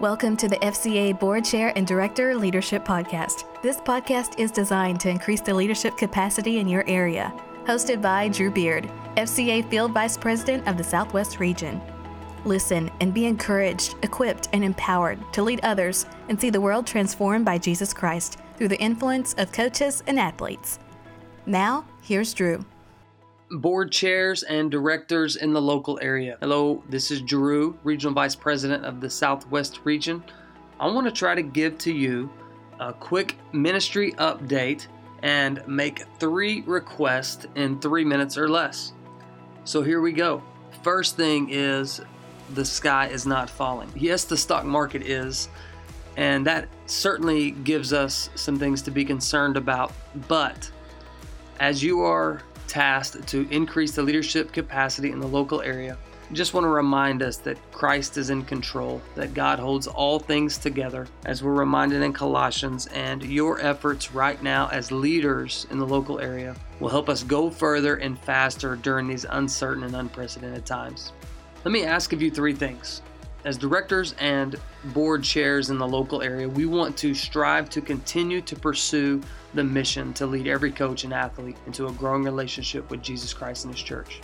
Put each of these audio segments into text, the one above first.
Welcome to the FCA Board Chair and Director Leadership Podcast. This podcast is designed to increase the leadership capacity in your area. Hosted by Drew Beard, FCA Field Vice President of the Southwest Region. Listen and be encouraged, equipped, and empowered to lead others and see the world transformed by Jesus Christ through the influence of coaches and athletes. Now, here's Drew board chairs and directors in the local area. Hello, this is Drew, Regional Vice President of the Southwest Region. I want to try to give to you a quick ministry update and make three requests in three minutes or less. So here we go. First thing is the sky is not falling. Yes, the stock market is, and that certainly gives us some things to be concerned about. But as you are tasked to increase the leadership capacity in the local area. Just want to remind us that Christ is in control, that God holds all things together, as we're reminded in Colossians, and your efforts right now as leaders in the local area will help us go further and faster during these uncertain and unprecedented times. Let me ask of you three things. As directors and board chairs in the local area, we want to strive to continue to pursue the mission to lead every coach and athlete into a growing relationship with Jesus Christ and His church.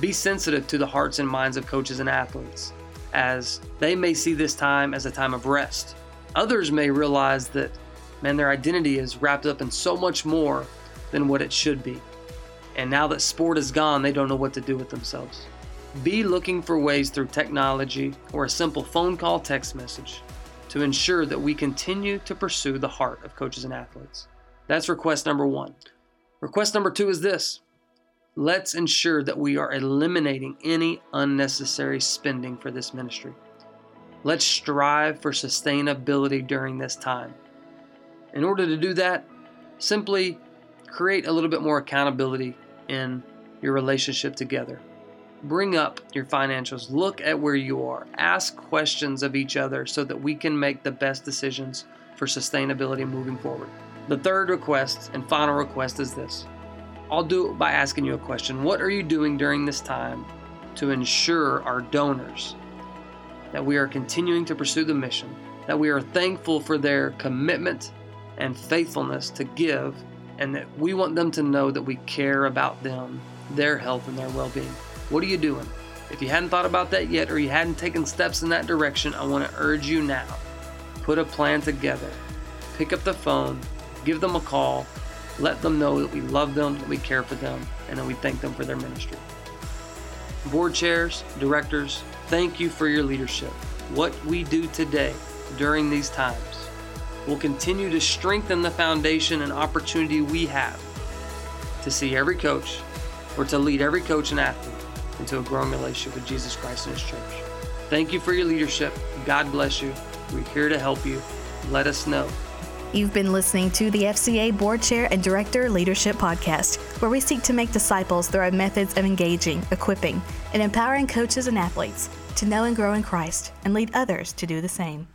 Be sensitive to the hearts and minds of coaches and athletes, as they may see this time as a time of rest. Others may realize that, man, their identity is wrapped up in so much more than what it should be. And now that sport is gone, they don't know what to do with themselves. Be looking for ways through technology or a simple phone call text message to ensure that we continue to pursue the heart of coaches and athletes. That's request number one. Request number two is this let's ensure that we are eliminating any unnecessary spending for this ministry. Let's strive for sustainability during this time. In order to do that, simply create a little bit more accountability in your relationship together bring up your financials, look at where you are, ask questions of each other so that we can make the best decisions for sustainability moving forward. The third request and final request is this I'll do it by asking you a question. What are you doing during this time to ensure our donors that we are continuing to pursue the mission, that we are thankful for their commitment and faithfulness to give, and that we want them to know that we care about them, their health, and their well being? What are you doing? If you hadn't thought about that yet or you hadn't taken steps in that direction, I want to urge you now. Put a plan together. Pick up the phone, give them a call, let them know that we love them, that we care for them, and that we thank them for their ministry. Board chairs, directors, thank you for your leadership. What we do today during these times will continue to strengthen the foundation and opportunity we have to see every coach or to lead every coach and athlete into a growing relationship with Jesus Christ and His church. Thank you for your leadership. God bless you. We're here to help you. Let us know. You've been listening to the FCA Board Chair and Director Leadership Podcast, where we seek to make disciples through our methods of engaging, equipping, and empowering coaches and athletes to know and grow in Christ and lead others to do the same.